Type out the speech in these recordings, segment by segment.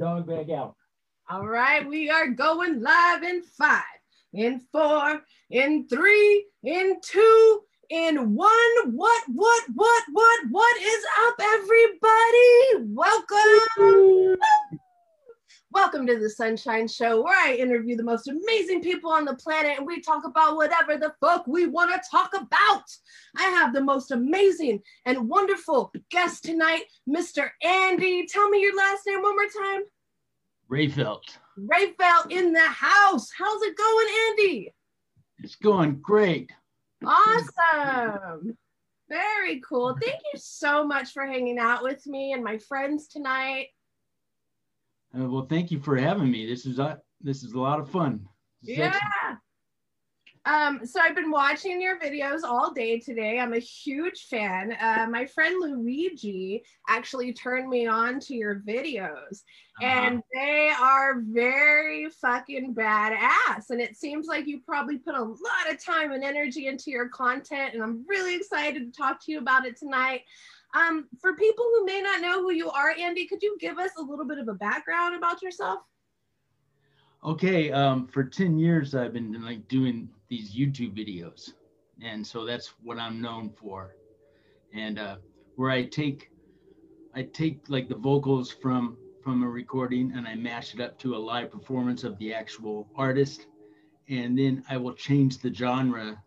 dog bag out. All right, we are going live in five, in four, in three, in two, in one. What, what, what, what, what is up, everybody? Welcome. Welcome to the Sunshine Show, where I interview the most amazing people on the planet and we talk about whatever the fuck we want to talk about. I have the most amazing and wonderful guest tonight, Mr. Andy. Tell me your last name one more time. Rehfeldt. Rehfeldt in the house. How's it going, Andy? It's going great. Awesome. Very cool. Thank you so much for hanging out with me and my friends tonight. Uh, well, thank you for having me. This is uh, this is a lot of fun. Yeah. Um, so I've been watching your videos all day today. I'm a huge fan. Uh, my friend Luigi actually turned me on to your videos, uh-huh. and they are very fucking badass. And it seems like you probably put a lot of time and energy into your content, and I'm really excited to talk to you about it tonight. Um, for people who may not know who you are, Andy, could you give us a little bit of a background about yourself? Okay, um, for 10 years I've been like doing these YouTube videos. And so that's what I'm known for. And uh, where I take I take like the vocals from from a recording and I mash it up to a live performance of the actual artist. And then I will change the genre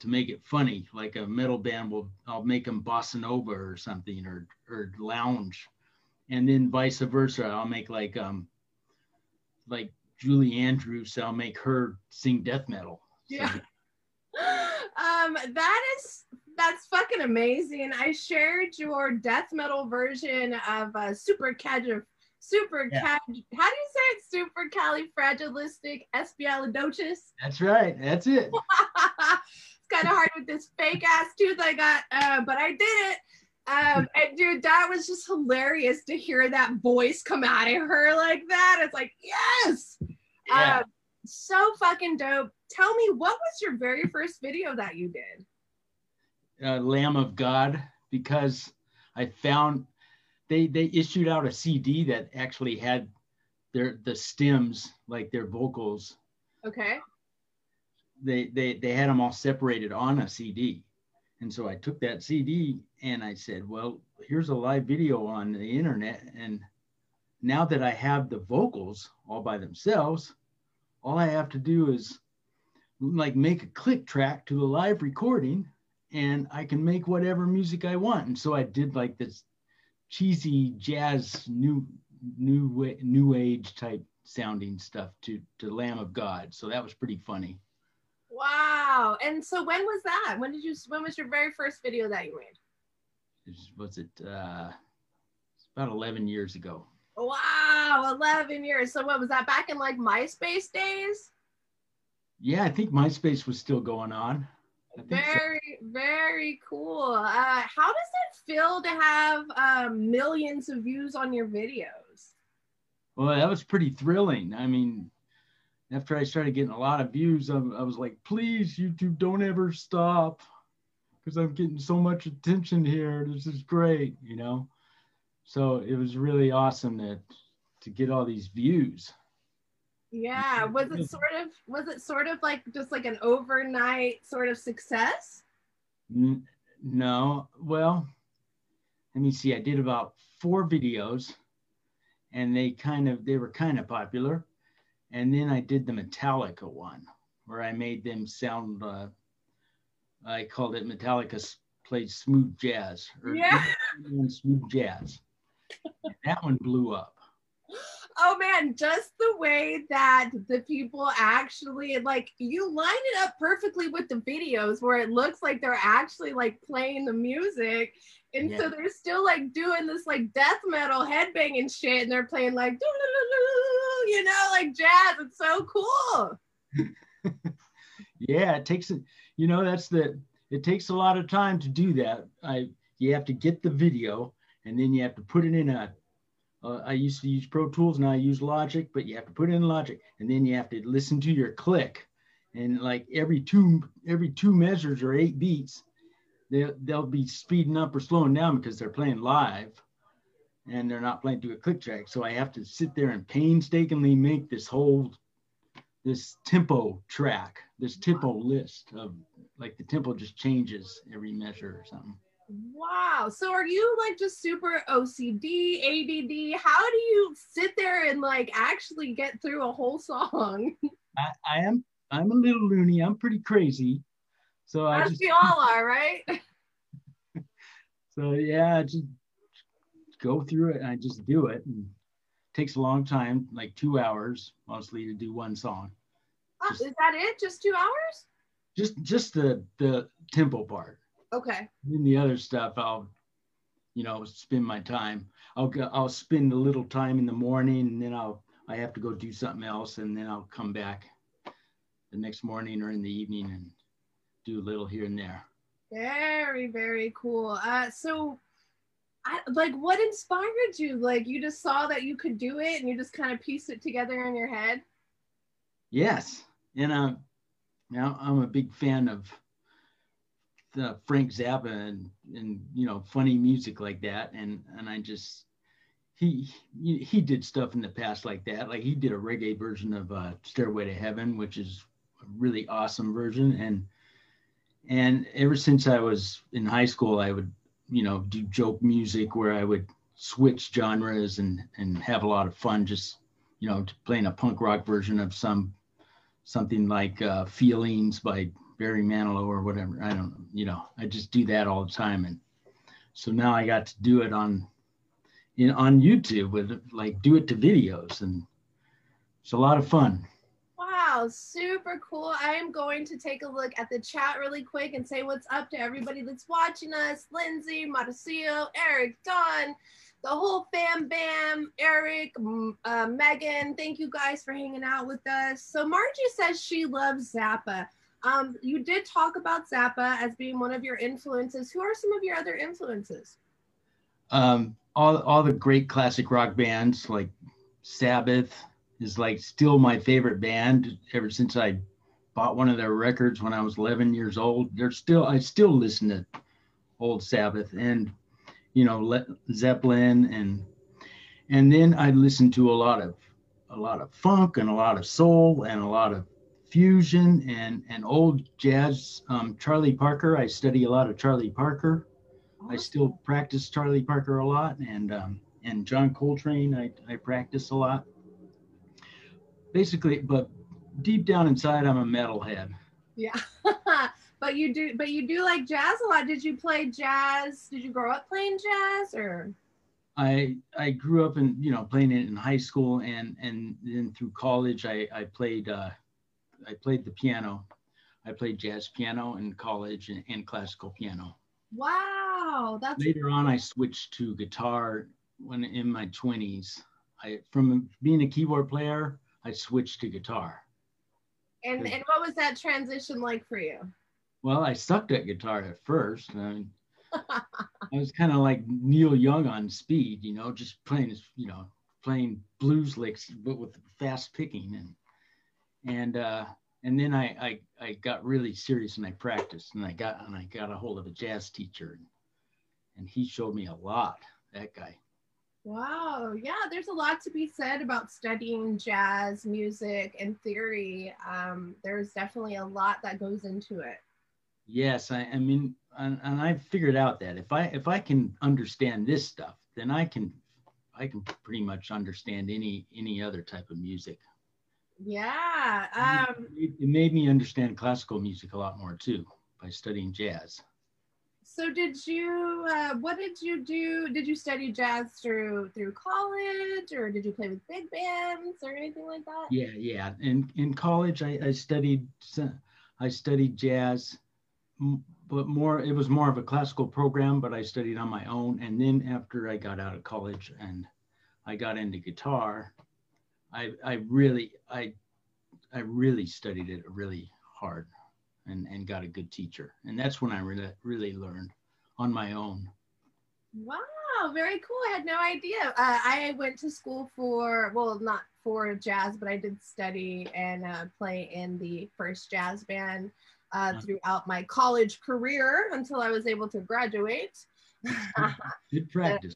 to make it funny, like a metal band will I'll make them bossa nova or something or or lounge, and then vice versa. I'll make like um like Julie Andrews. I'll make her sing death metal. Yeah. um, that is that's fucking amazing. I shared your death metal version of uh, Super Cadre super yeah. how do you say it super califragilistic espialidocious that's right that's it kind of hard with this fake ass tooth I got, uh, but I did it. Um, and dude, that was just hilarious to hear that voice come out of her like that. It's like, yes, yeah. um, so fucking dope. Tell me, what was your very first video that you did? Uh, Lamb of God, because I found they they issued out a CD that actually had their the stems like their vocals. Okay they they they had them all separated on a CD. And so I took that CD and I said, well, here's a live video on the internet. And now that I have the vocals all by themselves, all I have to do is like make a click track to the live recording and I can make whatever music I want. And so I did like this cheesy jazz new new new age type sounding stuff to to Lamb of God. So that was pretty funny. Wow. And so when was that? When did you when was your very first video that you made? Was it uh it's about 11 years ago. Wow, 11 years. So what was that back in like MySpace days? Yeah, I think MySpace was still going on. Very, so. very cool. Uh, how does it feel to have um, millions of views on your videos? Well, that was pretty thrilling. I mean, after I started getting a lot of views, I, I was like, please, YouTube, don't ever stop because I'm getting so much attention here. This is great, you know? So it was really awesome to, to get all these views. Yeah. Was it sort of, was it sort of like just like an overnight sort of success? No. Well, let me see. I did about four videos and they kind of, they were kind of popular and then I did the Metallica one where I made them sound. Uh, I called it Metallica played smooth jazz or yeah. smooth jazz. that one blew up. Oh man, just the way that the people actually like you line it up perfectly with the videos where it looks like they're actually like playing the music. And yeah. so they're still like doing this like death metal headbanging shit and they're playing like you know, like jazz. It's so cool. yeah, it takes it, you know, that's the, it takes a lot of time to do that. I, you have to get the video and then you have to put it in a, uh, I used to use Pro Tools, now I use Logic, but you have to put in Logic and then you have to listen to your click. And like every two, every two measures or eight beats, they'll, they'll be speeding up or slowing down because they're playing live and they're not playing to a click track. So I have to sit there and painstakingly make this whole this tempo track, this tempo list of like the tempo just changes every measure or something. Wow. So are you like just super OCD, ADD? How do you sit there and like actually get through a whole song? I, I am I'm a little loony. I'm pretty crazy. So As I just we all are, right? so yeah, I just go through it and I just do it. And it takes a long time, like two hours mostly to do one song. Oh, Just- is that it? Just two hours? Just just the the tempo part. Okay. Then the other stuff, I'll, you know, spend my time. I'll go, I'll spend a little time in the morning, and then I'll I have to go do something else, and then I'll come back the next morning or in the evening and do a little here and there. Very, very cool. Uh, so, I, like, what inspired you? Like, you just saw that you could do it, and you just kind of pieced it together in your head. Yes, and um, now I'm a big fan of the Frank Zappa and and you know funny music like that, and and I just he he he did stuff in the past like that. Like he did a reggae version of uh, Stairway to Heaven, which is a really awesome version, and and ever since I was in high school, I would you know do joke music where I would switch genres and and have a lot of fun just you know playing a punk rock version of some something like uh, Feelings by Barry Manilow or whatever. I don't know. You know, I just do that all the time. And so now I got to do it on in on YouTube with like do it to videos and it's a lot of fun. Wow, super cool. I am going to take a look at the chat really quick and say what's up to everybody that's watching us. Lindsay, Marcio, Eric, Don, the whole fam bam, Eric, uh, Megan. Thank you guys for hanging out with us. So Margie says she loves Zappa. Um, you did talk about Zappa as being one of your influences. Who are some of your other influences? Um, all all the great classic rock bands like Sabbath is like still my favorite band ever since I bought one of their records when I was 11 years old. They're still I still listen to old Sabbath and you know Le- Zeppelin and and then I listen to a lot of a lot of funk and a lot of soul and a lot of fusion and and old jazz. Um, Charlie Parker, I study a lot of Charlie Parker. I still practice Charlie Parker a lot, and um, and John Coltrane, I, I practice a lot. Basically, but deep down inside, I'm a metalhead. Yeah. but you do but you do like jazz a lot. Did you play jazz? Did you grow up playing jazz or I I grew up in you know playing it in high school, and and then through college, I I played uh, I played the piano. I played jazz piano in college and, and classical piano. wow, that's Later on, I switched to guitar when in my 20s. I from being a keyboard player, I switched to guitar. and and what was that transition like for you? Well, I sucked at guitar at first. I, mean, I was kind of like Neil Young on speed, you know, just playing, you know, playing blues licks, but with fast picking, and and uh, and then I, I I got really serious and I practiced, and I got and I got a hold of a jazz teacher, and he showed me a lot. That guy. Wow, yeah, there's a lot to be said about studying jazz music and theory. Um, there's definitely a lot that goes into it. Yes, I, I mean, and, and I figured out that if I if I can understand this stuff, then I can I can pretty much understand any any other type of music. Yeah. Um, it, it made me understand classical music a lot more too by studying jazz. so did you uh, what did you do? Did you study jazz through through college or did you play with big bands or anything like that? Yeah, yeah. In in college, I, I studied I studied jazz, but more it was more of a classical program. But I studied on my own, and then after I got out of college and I got into guitar, I I really I I really studied it really hard, and and got a good teacher, and that's when I really really learned on my own. Wow, very cool. I had no idea. Uh, I went to school for, well, not for jazz, but I did study and uh, play in the first jazz band uh, throughout my college career until I was able to graduate. Good practice.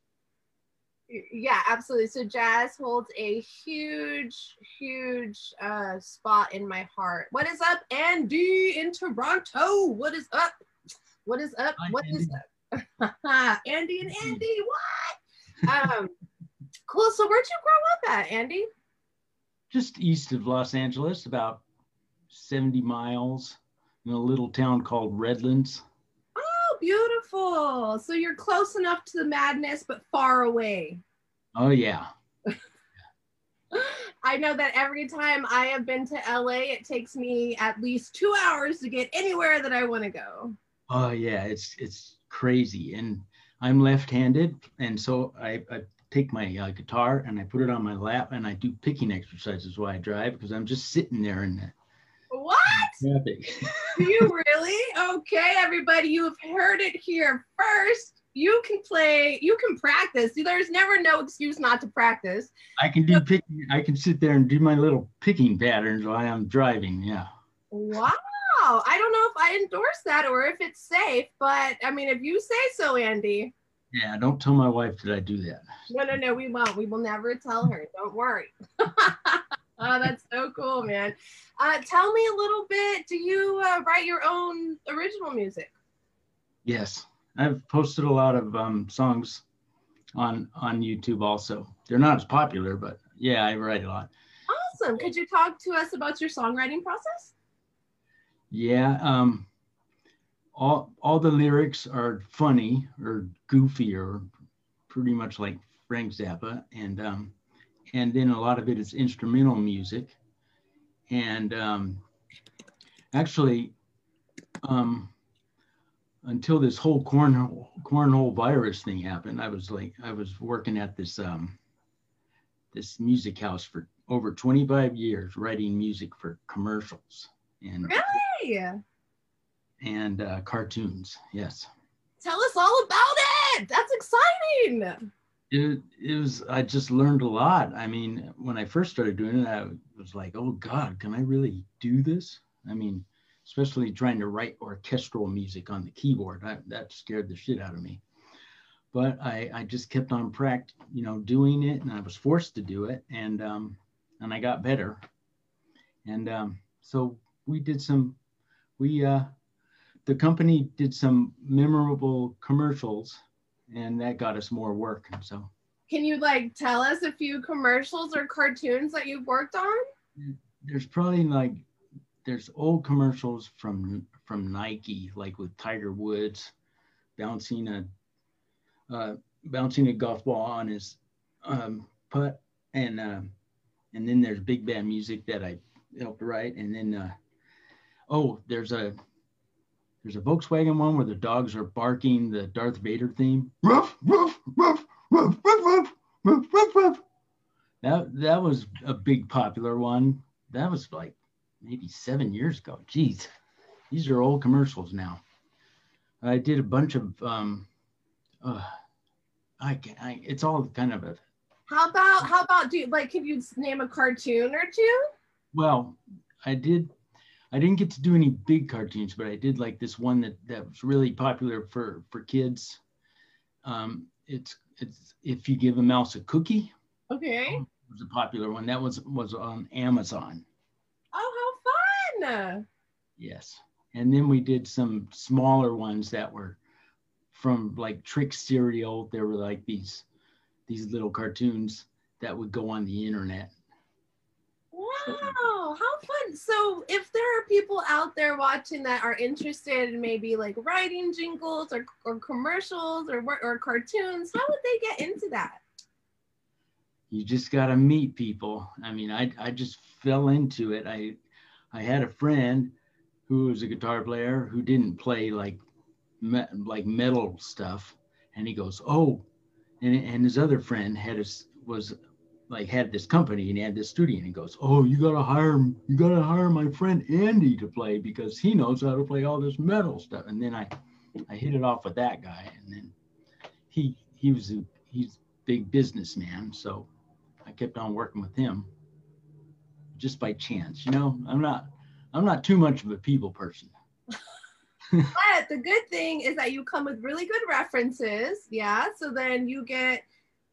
Yeah, absolutely. So jazz holds a huge, huge uh, spot in my heart. What is up, Andy in Toronto? What is up? What is up? Hi, What is Andy. up? Andy and Andy, what? Um, cool. So where'd you grow up at, Andy? Just east of Los Angeles, about 70 miles in a little town called Redlands. Oh, beautiful. So you're close enough to the madness, but far away. Oh, yeah. I know that every time I have been to LA, it takes me at least two hours to get anywhere that I want to go. Oh, yeah. It's it's crazy. And I'm left handed. And so I, I take my uh, guitar and I put it on my lap and I do picking exercises while I drive because I'm just sitting there in the What? Traffic. Do you really? Okay, everybody, you have heard it here first. You can play, you can practice. There's never no excuse not to practice. I can do picking. I can sit there and do my little picking patterns while I'm driving. Yeah. Wow. I don't know if I endorse that or if it's safe, but I mean, if you say so, Andy. Yeah. Don't tell my wife that I do that. No, no, no, we won't. We will never tell her. Don't worry. oh, that's so cool, man. Uh, tell me a little bit. Do you uh, write your own original music? Yes. I've posted a lot of um, songs on on YouTube. Also, they're not as popular, but yeah, I write a lot. Awesome. Could you talk to us about your songwriting process? Yeah. Um, all all the lyrics are funny or goofy or pretty much like Frank Zappa, and um, and then a lot of it is instrumental music. And um, actually, um, until this whole cornhole cornhole virus thing happened, I was like I was working at this um, this music house for over 25 years, writing music for commercials and Really? and uh, cartoons. Yes. Tell us all about it. That's exciting. It, it was i just learned a lot. I mean when i first started doing it i was like oh god can i really do this? I mean especially trying to write orchestral music on the keyboard. I, that scared the shit out of me. But i i just kept on pract you know doing it and i was forced to do it and um and i got better. And um so we did some we uh the company did some memorable commercials and that got us more work. So Can you like tell us a few commercials or cartoons that you've worked on? there's probably like there's old commercials from from Nike, like with Tiger Woods bouncing a uh, bouncing a golf ball on his um, putt, and uh, and then there's big band music that I helped write, and then uh, oh, there's a there's a Volkswagen one where the dogs are barking the Darth Vader theme. Ruff, ruff, ruff, ruff, ruff, ruff, ruff, ruff, ruff. That that was a big popular one. That was like maybe seven years ago. Jeez, these are old commercials now. I did a bunch of um, uh, I can I it's all kind of a How about how about do you, like can you name a cartoon or two? well, I did I didn't get to do any big cartoons, but I did like this one that that was really popular for for kids. Um, it's it's if you give a mouse a cookie. Okay. It was a popular one. That was was on Amazon. Oh, how fun! Yes. And then we did some smaller ones that were from like Trix Cereal. There were like these these little cartoons that would go on the internet. Wow, how So, if there are people out there watching that are interested in maybe like writing jingles or, or commercials or or cartoons, how would they get into that? You just got to meet people. I mean, I I just fell into it. I I had a friend who was a guitar player who didn't play like me, like metal stuff, and he goes, "Oh," and and his other friend had his was like had this company and he had this studio and he goes, "Oh, you gotta hire you gotta hire my friend Andy to play because he knows how to play all this metal stuff." And then I I hit it off with that guy, and then he he was a he's a big businessman, so I kept on working with him just by chance. You know, I'm not I'm not too much of a people person. But the good thing is that you come with really good references. Yeah. So then you get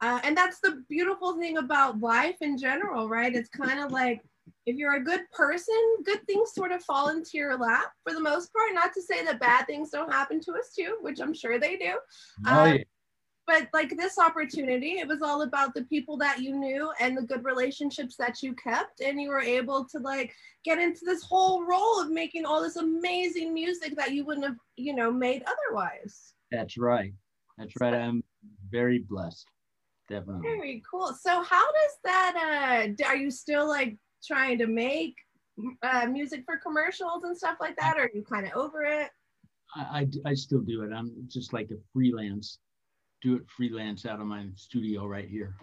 Uh, and that's the beautiful thing about life in general, right? It's kind of like if you're a good person, good things sort of fall into your lap for the most part. Not to say that bad things don't happen to us too, which I'm sure they do. Oh, Um, but like this opportunity, it was all about the people that you knew and the good relationships that you kept, and you were able to like get into this whole role of making all this amazing music that you wouldn't have, you know, made otherwise. That's right. That's right. I'm very blessed. Definitely. Very cool. So how does that? Uh, are you still like trying to make uh, music for commercials and stuff like that, or are you kind of over it? I, I, I still do it. I'm just like a freelance, do it freelance out of my studio right here.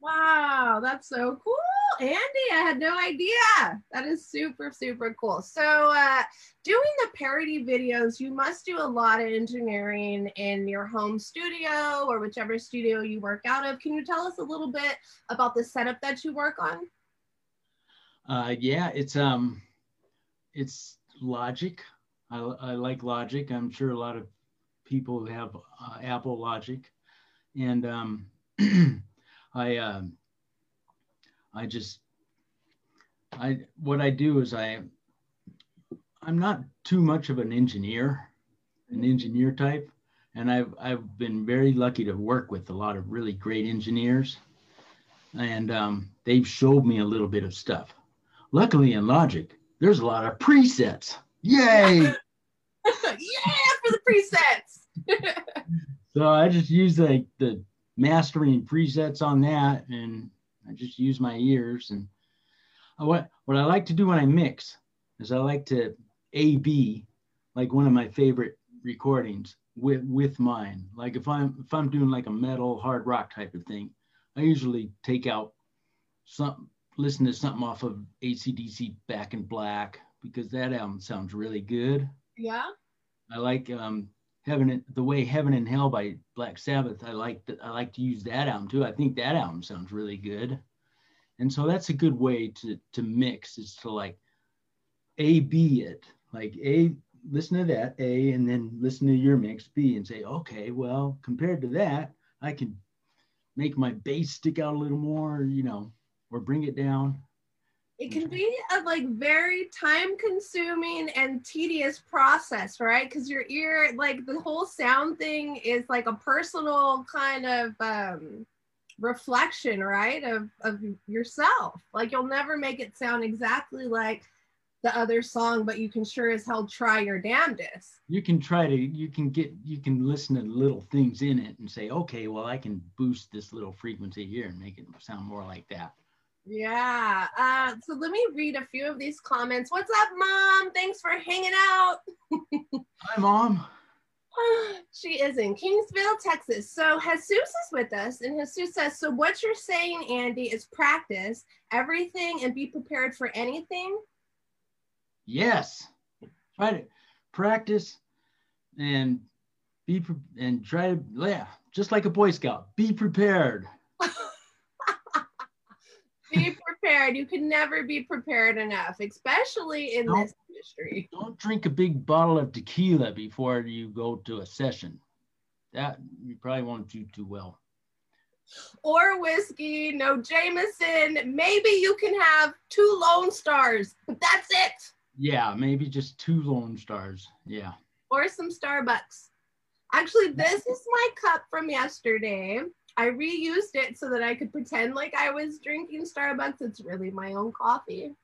Wow, that's so cool. Andy, I had no idea. That is super, super cool. So, uh, doing the parody videos, you must do a lot of engineering in your home studio or whichever studio you work out of. Can you tell us a little bit about the setup that you work on? Uh, yeah, it's um, it's Logic. I, I like Logic. I'm sure a lot of people have uh, Apple Logic, and um, I um, I just I what I do is I I'm not too much of an engineer, an engineer type, and I've I've been very lucky to work with a lot of really great engineers, and um, they've showed me a little bit of stuff. Luckily in Logic, there's a lot of presets. Yay! yeah, for the presets. so I just use like the mastering presets on that, and I just use my ears. And what what I like to do when I mix is I like to A B like one of my favorite recordings with with mine. Like if I'm if I'm doing like a metal hard rock type of thing, I usually take out some listen to something off of AC/DC Back in Black because that album sounds really good. yeah. I like um, Heaven the way Heaven and Hell by Black Sabbath. I like. I like to use that album too. I think that album sounds really good, and so that's a good way to to mix. Is to like A B it like A listen to that A and then listen to your mix B and say okay well compared to that I can make my bass stick out a little more you know or bring it down. It can be a like very time consuming and tedious process right? Because your ear like the whole sound thing is like a personal kind of um reflection right of of yourself. Like you'll never make it sound exactly like the other song but you can sure as hell try your damnedest. You can try to you can get you can listen to little things in it and say okay well i can boost this little frequency here and make it sound more like that yeah uh so let me read a few of these comments. What's up mom? Thanks for hanging out. Hi mom. She is in Kingsville, Texas. So Jesus is with us, and Jesus says, So, what you're saying, Andy, is practice everything and be prepared for anything. yes. Try to practice and be pre- and try to yeah just like a boy scout be prepared Be prepared. You can never be prepared enough, especially in Nope. this industry. don't drink a big bottle of tequila before you go to a session that you probably won't do too well Or whiskey, no Jameson. Maybe you can have two Lone Stars, but that's it. yeah maybe just two lone stars yeah or some Starbucks. Actually, this is my cup from yesterday. I reused it so that I could pretend like I was drinking Starbucks. It's really my own coffee.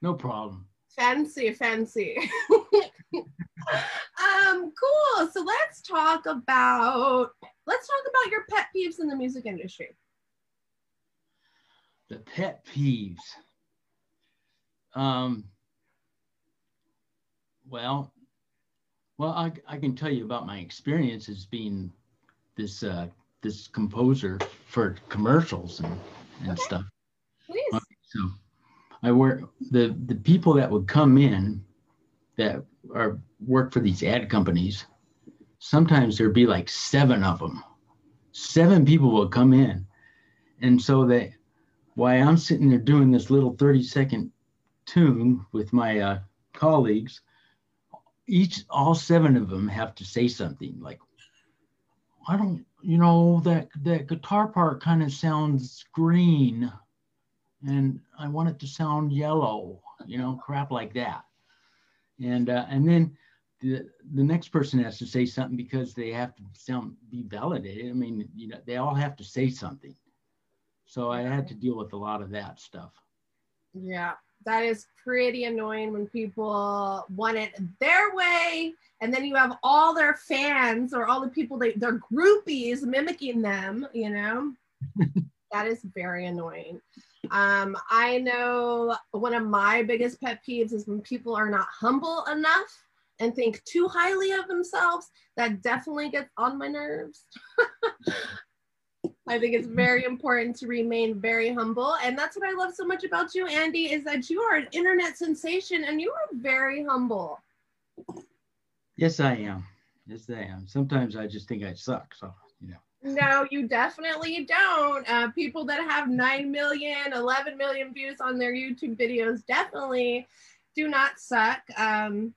no problem Fancy, fancy. um, cool. So let's talk about let's talk about your pet peeves in the music industry. the pet peeves um well well I, I can tell you about my experience as being this uh this composer for commercials and, and Okay. stuff Please. so i work the the people that would come in that are work for these ad companies sometimes there'd be like seven of them seven people will come in and so they why i'm sitting there doing this little 30 second tune with my uh, colleagues each all seven of them have to say something like i don't you know, that that guitar part kind of sounds green, and I want it to sound yellow. You know, crap like that. And uh, and then the the next person has to say something because they have to sound be validated. I mean, you know, they all have to say something. So I had to deal with a lot of that stuff. Yeah, that is pretty annoying when people want it their way and then you have all their fans or all the people they their groupies mimicking them you know? That is very annoying. Um, i know one of my biggest pet peeves is when people are not humble enough and think too highly of themselves. That definitely gets on my nerves I think it's very important to remain very humble. And that's what I love so much about you, Andy, is that you are an internet sensation and you are very humble. Yes, I am. Yes, I am. Sometimes I just think I suck. So, you know. No, you definitely don't. Uh, people that have 9 million, 11 million views on their YouTube videos definitely do not suck. Um,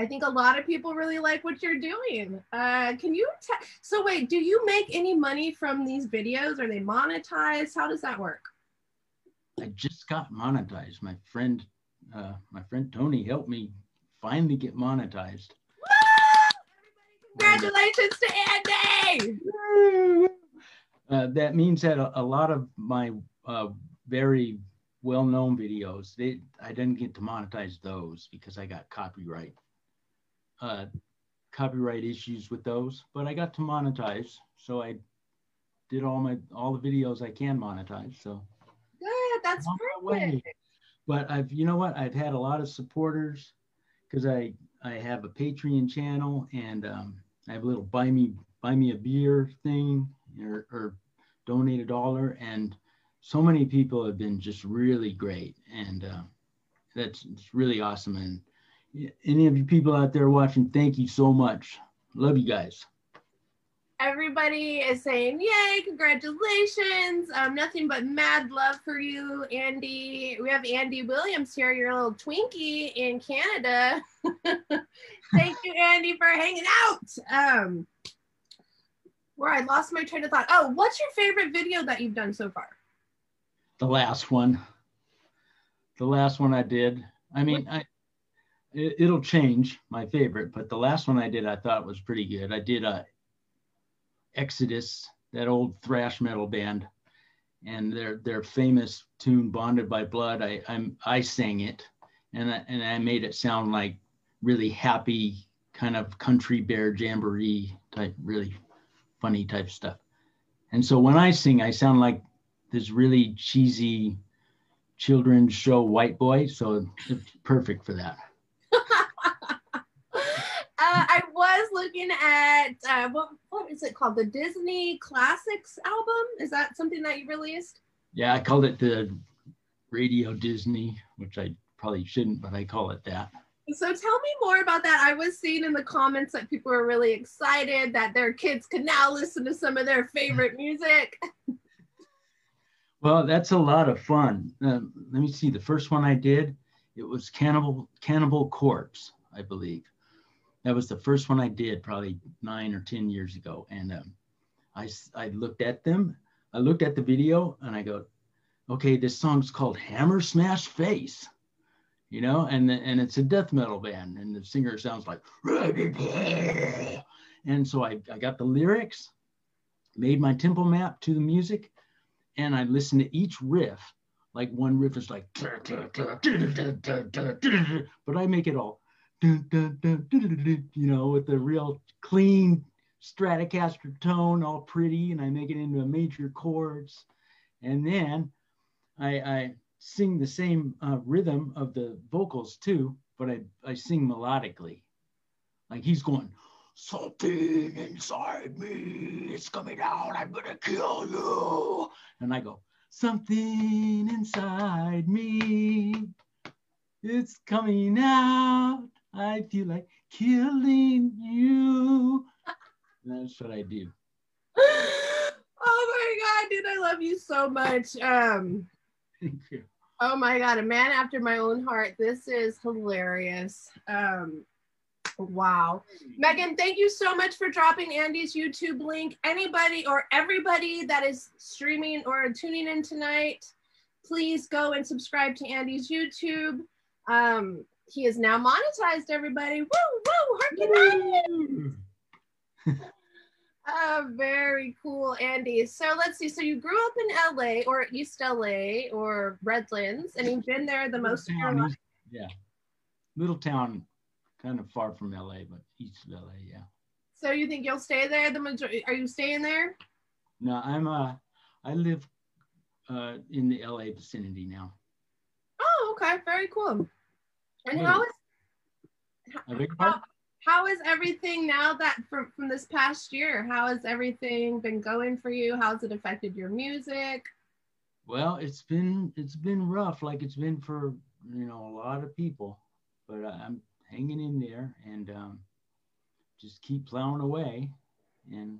I think a lot of people really like what you're doing. Uh, can you? T- so wait, do you make any money from these videos? Are they monetized? How does that work? I just got monetized. My friend, uh, my friend Tony helped me finally get monetized. Congratulations to Andy! Uh, that means that a, a lot of my uh, very well-known videos, they I didn't get to monetize those because I got copyright uh, copyright issues with those, but I got to monetize, so I did all my all the videos I can monetize. So good, that's perfect. But I've you know what I've had a lot of supporters because I I have a Patreon channel and um, I have a little buy me buy me a beer thing or, or donate a dollar and so many people have been just really great and uh, that's it's really awesome and any of you people out there watching, thank you so much. Love you guys. Everybody is saying, yay, congratulations. Um, nothing but mad love for you, Andy. We have Andy Williams here, your little Twinkie in Canada. Thank you, Andy, for hanging out. Um, where I lost my train of thought. Oh, what's your favorite video that you've done so far? The last one. The last one I did. I mean, I, it, will change my favorite, but the last one I did I thought was pretty good. I did a uh, Exodus, that old thrash metal band, and their their famous tune "Bonded by Blood." I I'm, I sang it, and I, and I made it sound like really happy, kind of country bear jamboree type, really funny type stuff. And so when I sing, I sound like this really cheesy children's show white boy. So it's perfect for that. I was looking at uh, what what is it called? The Disney Classics album. Is that something that you released? Yeah, I called it the Radio Disney, which I probably shouldn't, but I call it that. So tell me more about that. I was seeing in the comments that people were really excited that their kids can now listen to some of their favorite music. well, that's a lot of fun. Uh, let me see. The first one I did, it was Cannibal Cannibal Corpse, I believe that was the first one I did probably nine or 10 years ago. And um, I, I looked at them, I looked at the video and I go, okay, this song's called Hammer Smash Face, you know, and, and it's a death metal band and the singer sounds like, and so I, I got the lyrics, made my tempo map to the music, and I listened to each riff. Like one riff is like, but I make it all dun, dun, dun, you know, with a real clean Stratocaster tone, all pretty, and I make it into a major chords. And then I, I sing the same uh, rhythm of the vocals too, but I, I sing melodically. Like he's going, something inside me is coming out, I'm gonna kill you. And I go, something inside me, it's coming out. I feel like killing you. That's what I do. Oh my god, dude, I love you so much. Um Thank you. Oh my god, a man after my own heart. This is hilarious. Um Wow. Megan, thank you so much for dropping Andy's YouTube link. Anybody or everybody that is streaming or tuning in tonight, please go and subscribe to Andy's YouTube. Um, he is now monetized, everybody. Woo, woo, harken Uh, very cool, Andy. So let's see. So you grew up in LA or East LA or Redlands, and you've been there the most. Yeah, little town, kind of far from LA, but east of LA. Yeah. So you think you'll stay there? The majority? Are you staying there? No, I'm. Uh, I live uh, in the LA vicinity now. Oh, okay. Very cool. And how is how, how is everything now that from, from this past year? How has everything been going for you? How's it affected your music? Well, it's been it's been rough, like it's been for you know a lot of people, but I'm hanging in there and um, just keep plowing away, and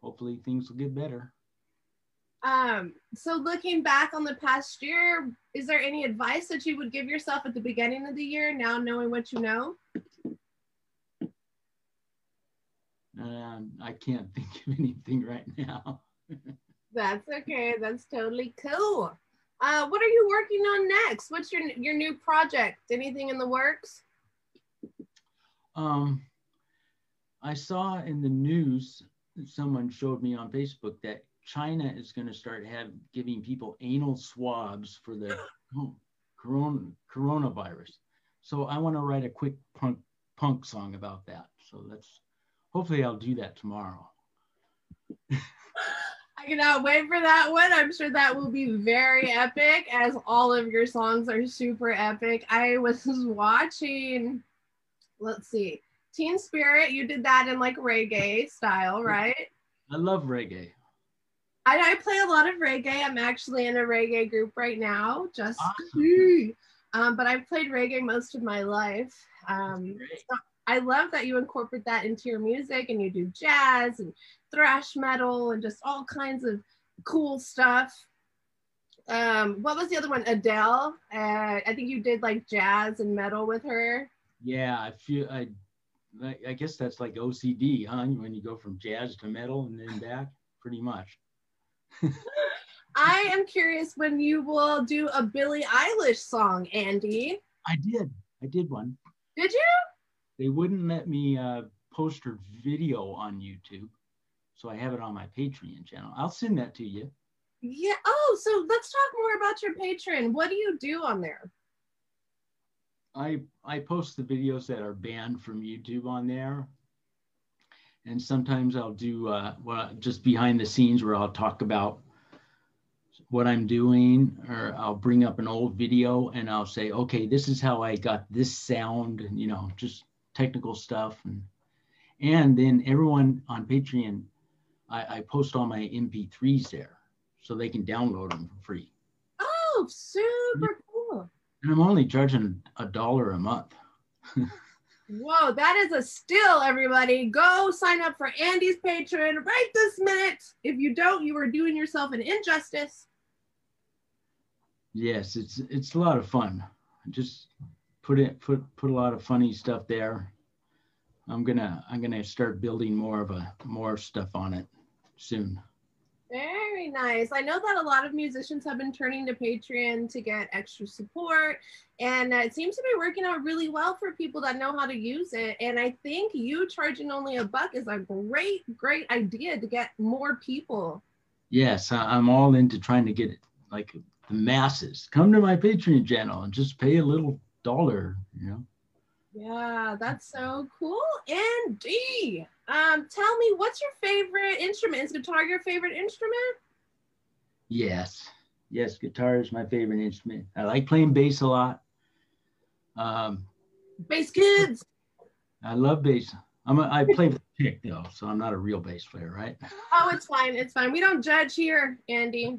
hopefully things will get better. Um, so looking back on the past year, is there any advice that you would give yourself at the beginning of the year, now knowing what you know? Um, I can't think of anything right now. That's okay. That's totally cool. Uh, what are you working on next? What's your your new project? Anything in the works? Um, I saw in the news someone showed me on Facebook that China is going to start have giving people anal swabs for the corona, coronavirus. So I want to write a quick punk punk song about that. So that's hopefully I'll do that tomorrow. I cannot wait for that one. I'm sure that will be very epic, as all of your songs are super epic. I was watching, let's see, Teen Spirit. You did that in like reggae style, right? I love reggae. I, I play a lot of reggae. I'm actually in a reggae group right now, just awesome. um, but I've played reggae most of my life. Um, so I love that you incorporate that into your music and you do jazz and thrash metal and just all kinds of cool stuff. Um, what was the other one? Adele. Uh, I think you did like jazz and metal with her. Yeah, I feel I. I guess that's like OCD, huh? When you go from jazz to metal and then back, pretty much. I am curious when you will do a Billie Eilish song, Andy. I did. I did one. Did you? They wouldn't let me uh, post her video on YouTube, so I have it on my Patreon channel. I'll send that to you. Yeah. Oh, so let's talk more about your Patreon. What do you do on there? I I post the videos that are banned from YouTube on there and sometimes I'll do uh, well, just behind the scenes where I'll talk about what I'm doing, or I'll bring up an old video and I'll say, okay, this is how I got this sound, and you know, just technical stuff, and and then everyone on Patreon, I, I post all my MP3s there, so they can download them for free. Oh, super cool! And I'm only charging a dollar a month. Whoa, that is a steal, everybody. Go sign up for Andy's Patreon right this minute. If you don't, you are doing yourself an injustice. Yes, it's it's a lot of fun. Just put it put put a lot of funny stuff there. I'm gonna I'm gonna start building more of a more stuff on it soon. Very nice. I know that a lot of musicians have been turning to Patreon to get extra support, and it seems to be working out really well for people that know how to use it. And I think you charging only a buck is a great, great idea to get more people. Yes, I'm all into trying to get it like the masses. Come to my Patreon channel and just pay a little dollar, you know. Yeah, that's so cool. Andy, um, tell me, what's your favorite instrument? Is guitar your favorite instrument? Yes, yes, guitar is my favorite instrument. I like playing bass a lot. Um, bass kids. I love bass. I'm a, I play the pick though, so I'm not a real bass player, right? Oh, it's fine. It's fine. We don't judge here, Andy.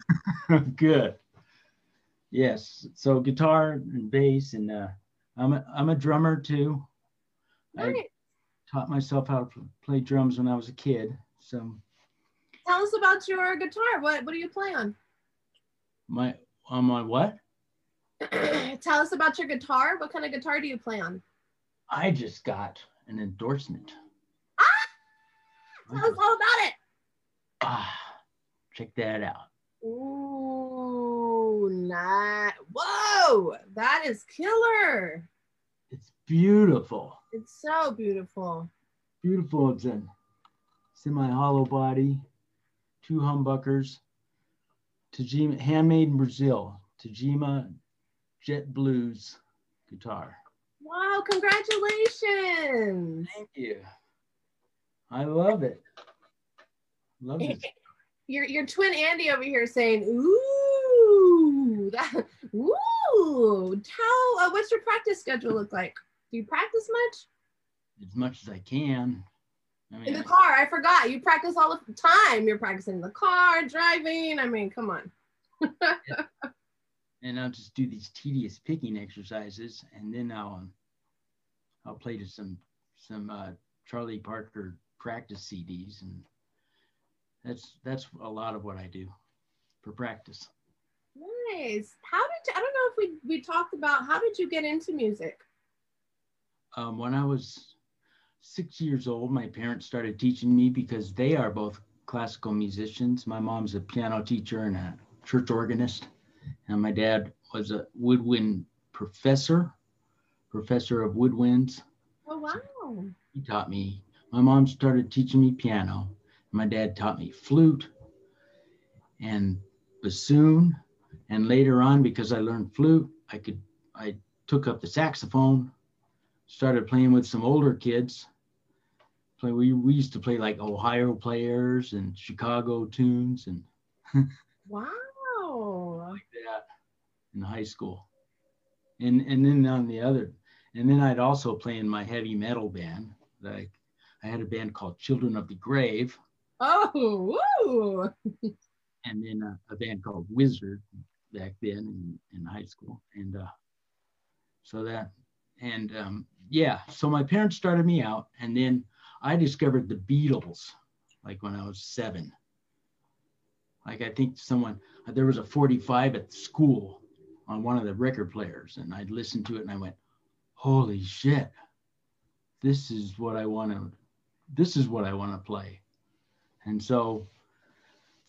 Good. Yes. So guitar and bass and uh, I'm a, I'm a drummer too. Nice. I taught myself how to play drums when I was a kid. So tell us about your guitar. What what do you play on? My on my what? tell us about your guitar. What kind of guitar do you play on? I just got an endorsement. Ah! Tell us all about it. Ah, check that out. Ooh, not. Whoa, that is killer. It's beautiful. It's so beautiful. Beautiful. It's a semi hollow body, two humbuckers, Tagima, handmade in Brazil, Tagima Jet Blues guitar. Wow, congratulations. Thank you. I love it. Love it. Your your twin Andy over here saying, "Ooh, that, ooh." how, uh, what's your practice schedule look like? Do you practice much? As much as I can. I In the car, I forgot. You practice all the time. You're practicing in the car, driving. I mean, come on. and I'll just do these tedious picking exercises, and then I'll um, I'll play to some some uh, Charlie Parker practice CDs, and that's that's a lot of what I do for practice. Nice. How did you, I don't know if we we talked about how did you get into music? Um, when I was six years old, my parents started teaching me because they are both classical musicians. My mom's a piano teacher and a church organist, and my dad was a woodwind professor, professor of woodwinds. Oh wow. He taught me. My mom started teaching me piano. My dad taught me flute and bassoon. And later on, because I learned flute, I could I took up the saxophone, started playing with some older kids. Play we, we used to play like Ohio players and Chicago tunes and Wow. like that in high school. And and then on the other, and then I'd also play in my heavy metal band. Like I had a band called Children of the Grave, Oh, woo. and then uh, a band called Wizard back then in, in high school. And uh, so that, and um, yeah, so my parents started me out, and then I discovered the Beatles like when I was seven. Like I think someone, there was a 45 at school on one of the record players, and I'd listened to it and I went, holy shit, this is what I want to, this is what I want to play. And so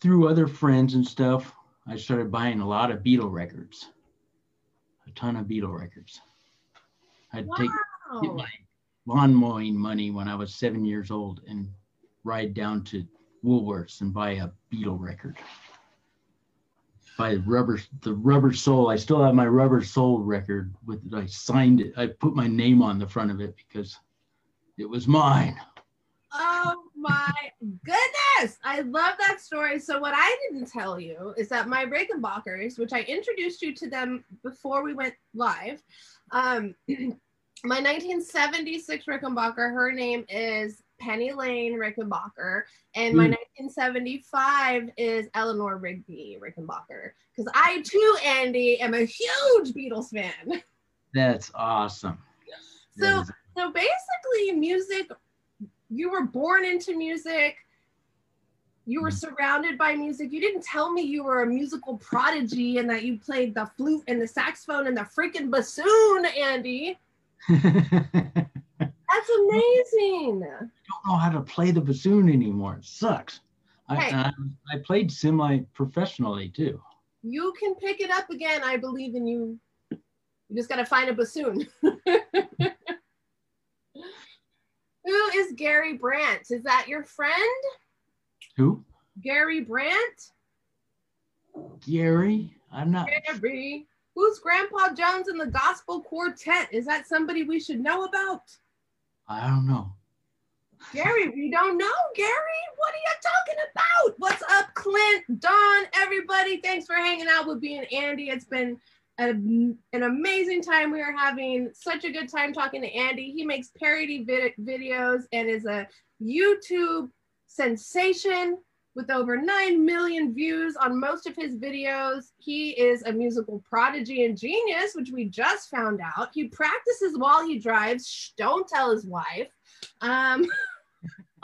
through other friends and stuff, I started buying a lot of Beatle records, a ton of Beatle records. I'd take get my lawn mowing money when I was seven years old and ride down to Woolworths and buy a Beatle record. Buy rubber the Rubber Soul. I still have my Rubber Soul record with I signed it. I put my name on the front of it because it was mine. Oh my goodness. I love that story. So, what I didn't tell you is that my Rickenbackers, which I introduced you to them before we went live, um, my 1976 Rickenbacker, her name is Penny Lane Rickenbacker, and my Hmm. 1975 is Eleanor Rigby Rickenbacker. Because I too, Andy, am a huge Beatles fan. That's awesome. So, That is- so basically, music, you were born into music. You were Mhm. surrounded by music. You didn't tell me you were a musical prodigy and that you played the flute and the saxophone and the freaking bassoon, Andy. That's amazing. I don't know how to play the bassoon anymore. It sucks. I, I, uh, I played semi professionally too. You can pick it up again. I believe in you. You just got to find a bassoon. Who is Gary Brandt? Is that your friend? Who? Gary Brandt? Gary? I'm not. Gary. Who's Grandpa Jones in the Gospel Quartet? Is that somebody we should know about? I don't know. Gary, we don't know. Gary, what are you talking about? What's up, Clint, Don, everybody? Thanks for hanging out with me and Andy. It's been a, an amazing time. We are having such a good time talking to Andy. He makes parody vid- videos and is a YouTube sensation with over 9 million views on most of his videos. He is a musical prodigy and genius, which we just found out. He practices while he drives. Shh, don't tell his wife. Um,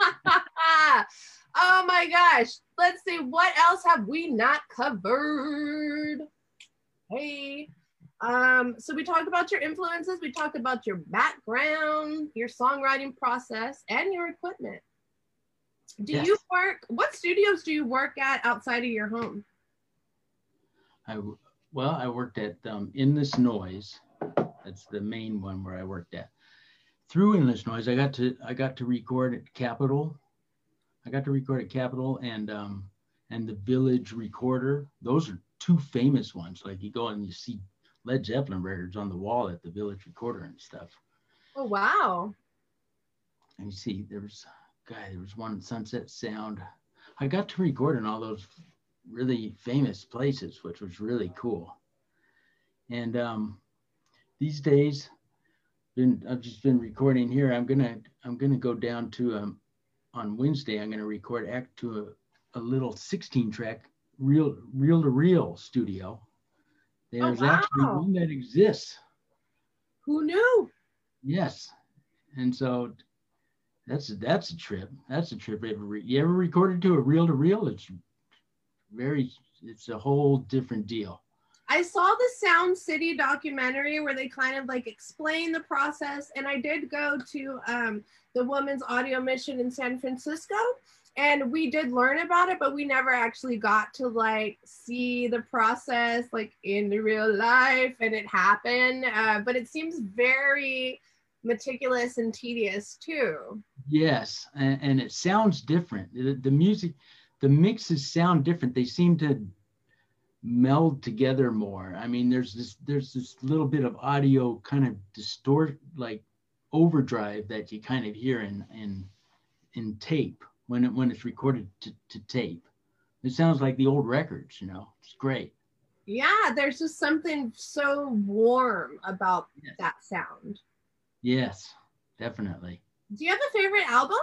oh my gosh. Let's see. What else have we not covered? Hey. Um, so we talked about your influences, we talked about your background, your songwriting process, and your equipment. Do Yes. you work? What studios do you work at outside of your home? I well, I worked at um, This Noise. That's the main one where I worked at. Through Endless Noise, I got to I got to record at Capitol. I got to record at Capitol and um, and the Village Recorder. Those are two famous ones. Like you go and you see Led Zeppelin records on the wall at the Village Recorder and stuff. Oh wow. And you see there guy there was one Sunset Sound. I got to record in all those really famous places, which was really cool. And um, these days, been I've just been recording here. I'm gonna I'm gonna go down to um on Wednesday. I'm gonna record act to a, a little 16 track real reel to reel studio. There's actually wow. one that exists. Who knew? Yes, and so that's that's a trip. That's a trip. You ever recorded to a reel to reel? It's very. It's a whole different deal. I saw the Sound City documentary where they kind of like explain the process, and I did go to um, the Women's Audio Mission in San Francisco, and we did learn about it, but we never actually got to like see the process like in the real life, and it happen. Uh, but it seems very meticulous and tedious too. Yes, and, and it sounds different. The, the music, the mixes sound different. They seem to meld together more. I mean, there's this there's this little bit of audio kind of distort like overdrive that you kind of hear in in in tape when it when it's recorded to, to tape. It sounds like the old records, you know. It's great. Yeah, there's just something so warm about Yes. that sound. Yes, definitely. Do you have a favorite album?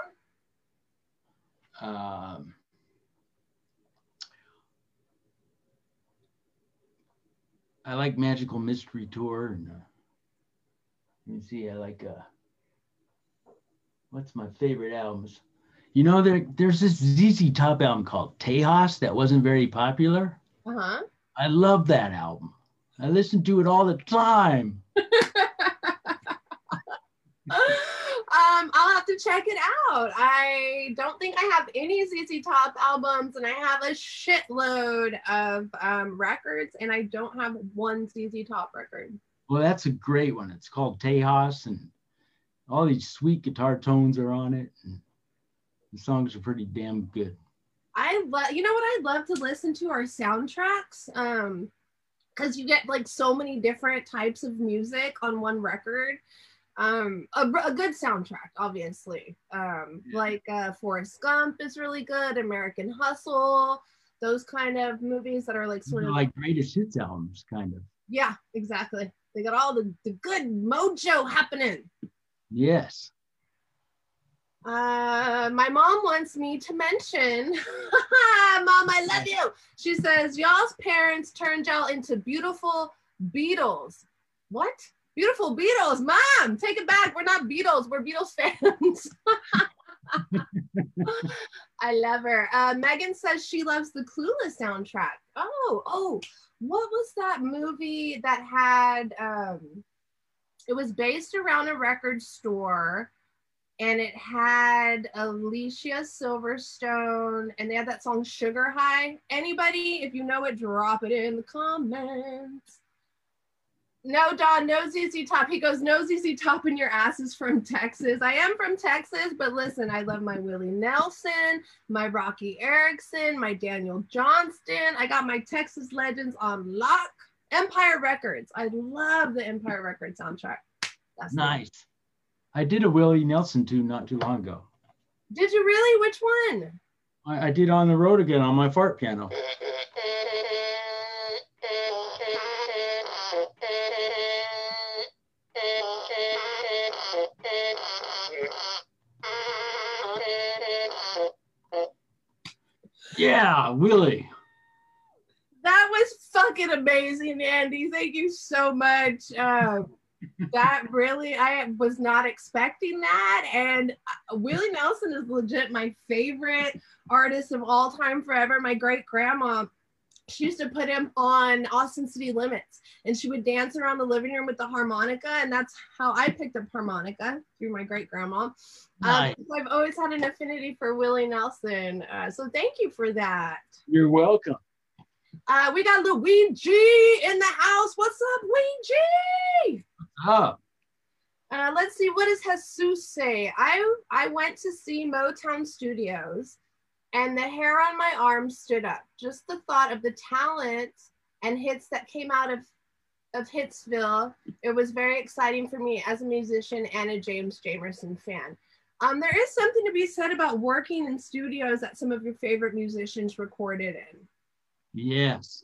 Um, I like Magical Mystery Tour, and uh, let me see. I like uh, what's my favorite albums? You know, there there's this ZZ Top album called Tejas that wasn't very popular. Uh huh. I love that album. I listen to it all the time. um, I'll have to check it out. I don't think I have any ZZ Top albums, and I have a shitload of um, records, and I don't have one ZZ Top record. Well, that's a great one. It's called Tejas, and all these sweet guitar tones are on it. And the songs are pretty damn good. I love, you know what I love to listen to are soundtracks. Um, because you get like so many different types of music on one record. Um, a, a good soundtrack, obviously. Um, Yeah. like uh, Forrest Gump is really good. American Hustle, those kind of movies that are like sort of like greatest hits albums, kind of. yeah, exactly. They got all the, the good mojo happening. Yes. Uh, my mom wants me to mention, Mom, I love you. She says, Y'all's parents turned y'all into beautiful Beatles. What? Beautiful Beatles. Mom, take it back. We're not Beatles. We're Beatles fans. I love her. Uh, Megan says she loves the Clueless soundtrack. Oh, oh, what was that movie that had, um, it was based around a record store and it had Alicia Silverstone, and they had that song Sugar High. Anybody, if you know it, drop it in the comments. No, Don, no ZZ Top. He goes, no ZZ Top, and your ass is from Texas. I am from Texas, but listen, I love my Willie Nelson, my Roky Erickson, my Daniel Johnston. I got my Texas legends on lock. Empire Records. I love the Empire Records soundtrack. That's me. Nice. I did a Willie Nelson tune not too long ago. Did you really? Which one? I, I did on the road again on my fart piano. Yeah, Willie. That was fucking amazing, Andy. Thank you so much. Uh, that really, I was not expecting that. And uh, Willie Nelson is legit my favorite artist of all time forever. My great grandma, she used to put him on Austin City Limits and she would dance around the living room with the harmonica. And that's how I picked up harmonica through my great grandma. Um, nice. Um, so I've always had an affinity for Willie Nelson. Uh, so thank you for that. You're welcome. Uh, we got Luigi in the house. What's up, Luigi? What's up? Uh, let's see, what does Jesus say? I I went to see Motown Studios and the hair on my arm stood up. Just the thought of the talent and hits that came out of of Hitsville, it was very exciting for me as a musician and a James Jamerson fan. Um, there is something to be said about working in studios that some of your favorite musicians recorded in. Yes,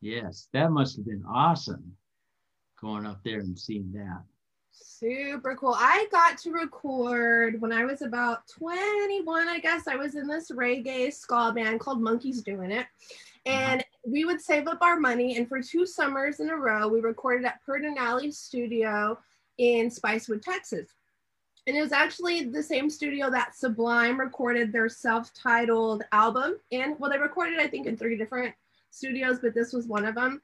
yes, that must have been awesome going up there and seeing that. Super cool. I got to record when I was about 21, I guess. I was in this reggae ska band called Monkeys Doing It. Uh-huh. And we would save up our money. And for two summers in a row, we recorded at Pedernales Studio in Spicewood, Texas. And it was actually the same studio that Sublime recorded their self titled album in. Well, they recorded, I think, in three different studios, but this was one of them.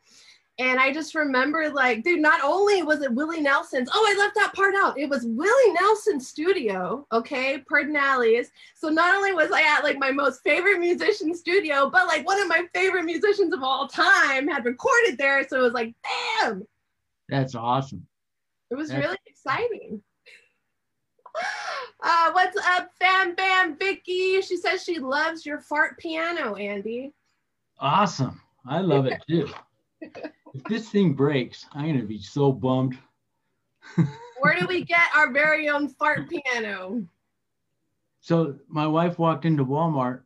And I just remember, like, dude, not only was it Willie Nelson's, oh, I left that part out. It was Willie Nelson's studio, okay, Pedernales. So not only was I at like my most favorite musician studio, but like one of my favorite musicians of all time had recorded there. So it was like, damn. That's awesome. It was That's- really exciting. Uh, what's up, Fam Bam Vicky? She says she loves your fart piano, Andy. Awesome. I love it too. if this thing breaks, I'm gonna be so bummed. Where do we get our very own fart piano? So my wife walked into Walmart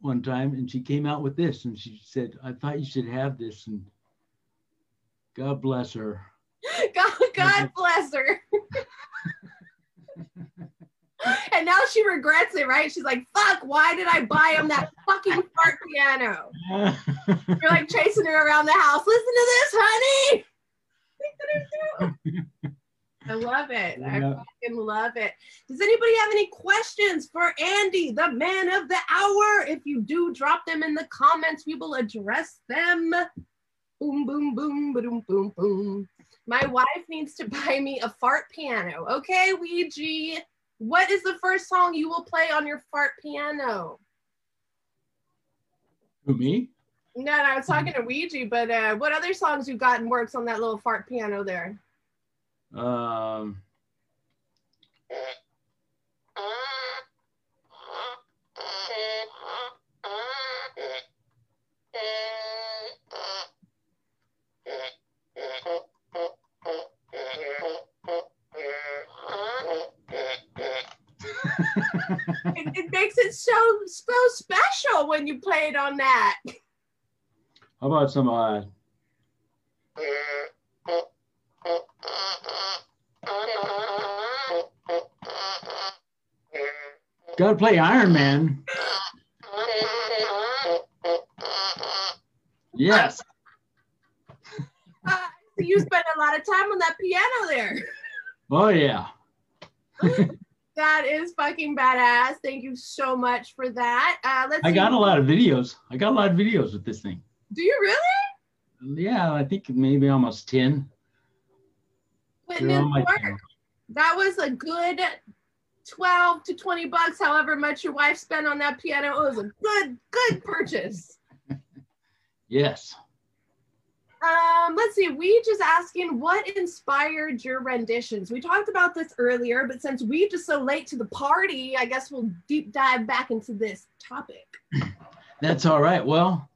one time and she came out with this and she said, I thought you should have this. And God bless her. God, God bless her. and now she regrets it, right? She's like, fuck, why did I buy him that fucking fart piano? You're like chasing her around the house. Listen to this, honey. I love it. Yeah. I fucking love it. Does anybody have any questions for Andy, the man of the hour? If you do, drop them in the comments. We will address them. Boom, boom, boom, boom, boom, boom. My wife needs to buy me a fart piano. Okay, Weege. What is the first song you will play on your fart piano? Who me? No, no, I was talking to Weege, but uh, what other songs you got and works on that little fart piano there? Um. it, it, makes it so so special when you play it on that. How about some uh Gotta play Iron Man. Yes. Uh, you spend a lot of time on that piano there. Oh yeah. That is fucking badass. Thank you so much for that. Uh, let's. I got a lot of videos. I got a lot of videos with this thing. Do you really? Yeah, I think maybe almost ten. that was a good 12 to 20 bucks, however much your wife spent on that piano. It was a good, good purchase. yes. Um, let's see. We just asking what inspired your renditions. We talked about this earlier, but since we just so late to the party, I guess we'll deep dive back into this topic. That's all right. Well,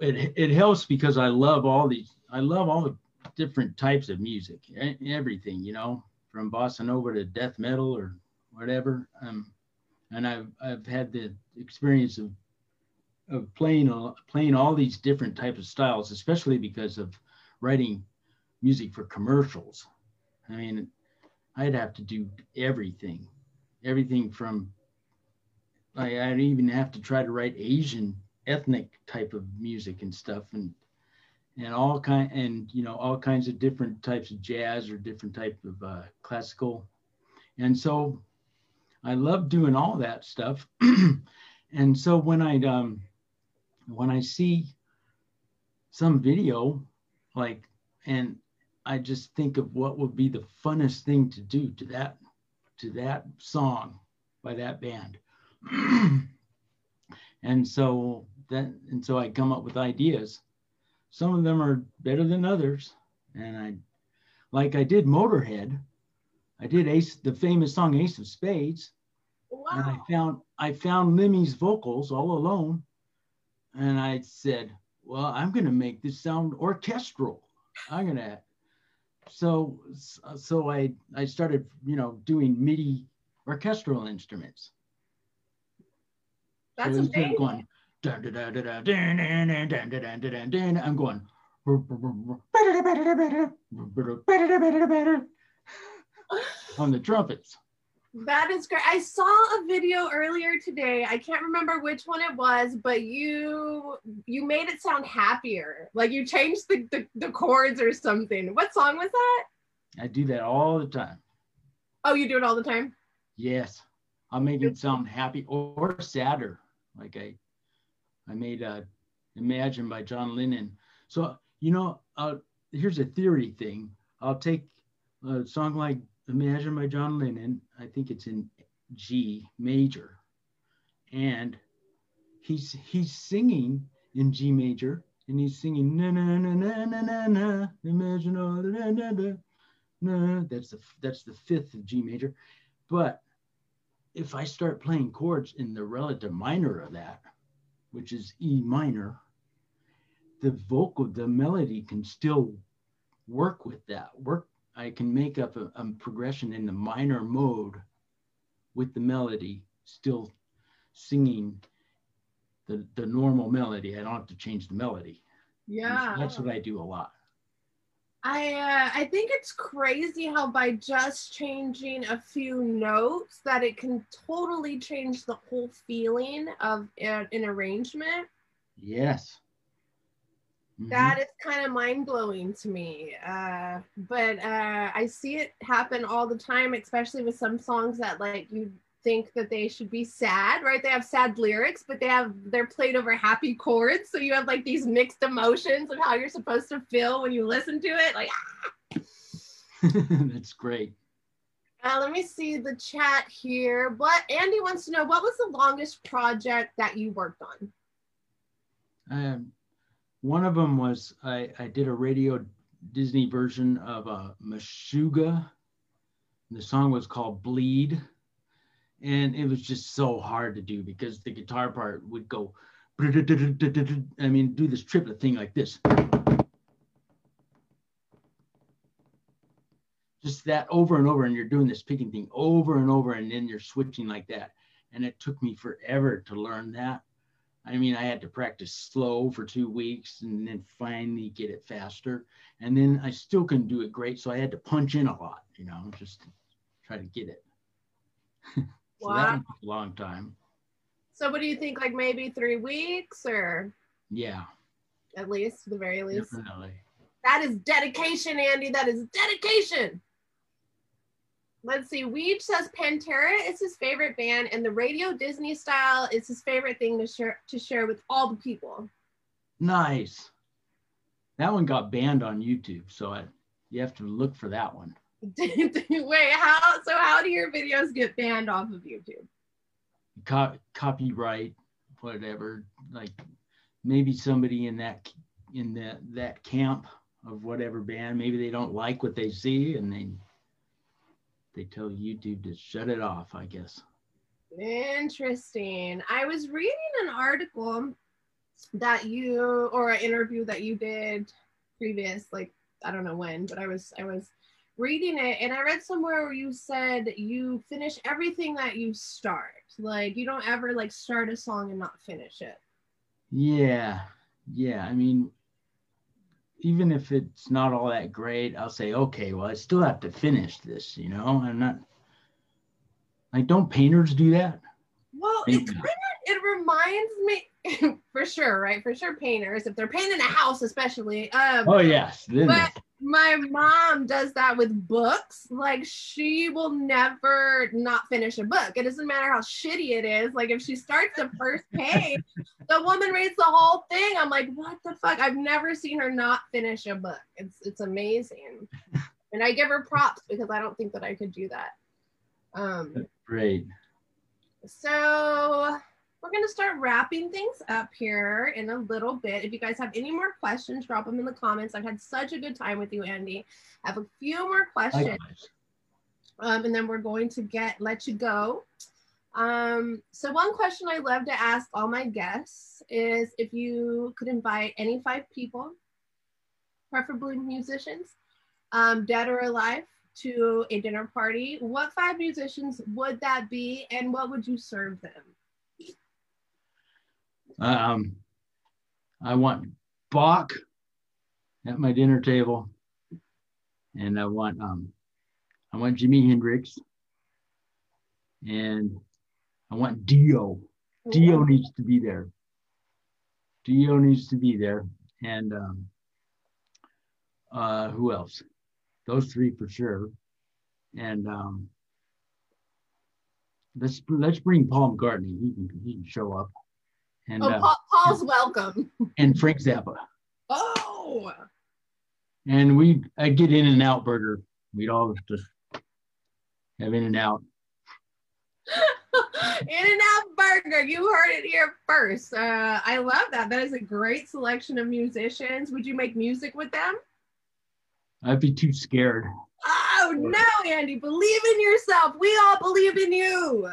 it it helps because I love all these. I love all the different types of music, everything. You know, from bossa nova to death metal or whatever. Um, and I've I've had the experience of of playing playing all these different types of styles, especially because of writing music for commercials. I mean, I'd have to do everything, everything from I, I'd even have to try to write Asian ethnic type of music and stuff, and and all kind and you know all kinds of different types of jazz or different type of uh, classical, and so I love doing all that stuff. and so when I um, when I see some video, like, and I just think of what would be the funnest thing to do to that to that song by that band. and so that and so I come up with ideas. Some of them are better than others. And I like I did Motorhead. I did Ace the famous song Ace of Spades. Wow. And I found I found Lemmy's vocals all alone. And I said, well, I'm gonna make this sound orchestral. I'm gonna so so I I started you know doing MIDI orchestral instruments. That's so amazing. going I'm going. on the trumpets. That is great. I saw a video earlier today. I can't remember which one it was, but you you made it sound happier. Like you changed the, the, the chords or something. What song was that? I do that all the time. Oh, you do it all the time? Yes. I'm make it sound happy or sadder. Like I I made uh, "Imagine" by John Lennon. So you know, uh, here's a theory thing. I'll take a song like "Imagine" by John Lennon. I think it's in G major, and he's he's singing in G major, and he's singing na na na na na na na. Imagine all the na na na na. That's the that's the fifth of G major, but if I start playing chords in the relative minor of that, which is E minor, the vocal, the melody can still work with that. Work, I can make up a, a progression in the minor mode with the melody, still singing the, the normal melody. I don't have to change the melody. So Yeah. That's what I do a lot. I uh, I think it's crazy how by just changing a few notes that it can totally change the whole feeling of a- an arrangement. Yes. Mhm. That is kind of mind blowing to me. Uh, but uh, I see it happen all the time, especially with some songs that like you think that they should be sad, right? They have sad lyrics, but they have they're played over happy chords, so you have like these mixed emotions of how you're supposed to feel when you listen to it. Like, That's great. uh, let me see the chat here. What Andy wants to know: What was the longest project that you worked on? Um, one of them was I, I did a radio Disney version of uh, Meshuggah. The song was called Bleed. And it was just so hard to do because the guitar part would go, I mean, do this triplet thing like this. Just that over and over, and you're doing this picking thing over and over, and then you're switching like that. And it took me forever to learn that. I mean, I had to practice slow for two weeks and then finally get it faster. And then I still couldn't do it great. So I had to punch in a lot, you know, just try to get it. so that Wow. a long time. So, what do you think? Like maybe three weeks, or Yeah, at least, the very least. definitely. That is dedication, Andy. That is dedication. Let's see. Weege says Pantera is his favorite band, and the Radio Disney style is his favorite thing to share to share with all the people. Nice. That one got banned on YouTube. So I, you have to look for that one. Wait, how? So how do your videos get banned off of YouTube? Co- copyright, whatever. Like maybe somebody in that in that that camp of whatever band, maybe they don't like what they see and they they tell YouTube to shut it off, I guess. Interesting. I was reading an article that you or an interview that you did previous, like I don't know when, but I was I was reading it and I read somewhere where you said you finish everything that you start. Like you don't ever like start a song and not finish it. Yeah. Yeah. I mean, even if it's not all that great, I'll say, okay, well, I still have to finish this, you know? I'm not like, don't painters do that? Well, it kind of it reminds me for sure, right? For sure painters, if they're painting a house especially. Um Oh, yes. But my mom does that with books. Like she will never not finish a book. It doesn't matter how shitty it is. Like if she starts the first page, the woman reads the whole thing. I'm like, what the fuck? I've never seen her not finish a book. It's it's amazing. And I give her props because I don't think that I could do that. Um Great. So we're going to start wrapping things up here in a little bit. If you guys have any more questions, drop them in the comments. I've had such a good time with you, Andy. I have a few more questions. Um, and then we're going to get let you go. Um, so one question I love to ask all my guests is if you could invite any five people, preferably musicians, um, dead or alive, to a dinner party, what five musicians would that be and what would you serve them? Um, I want Bach at my dinner table, and I want um, I want Jimi Hendrix, and I want Dio. Dio needs to be there. Dio needs to be there, and um, uh, who else? Those three for sure, and um, let's let's bring Paul McCartney. He can he can show up. And, oh, uh, Paul's welcome. And Frank Zappa. Oh. And we, I get In and Out Burger. We'd all just have In and Out. in and Out Burger. You heard it here first. Uh, I love that. That is a great selection of musicians. Would you make music with them? I'd be too scared. Oh no, Andy! Believe in yourself. We all believe in you.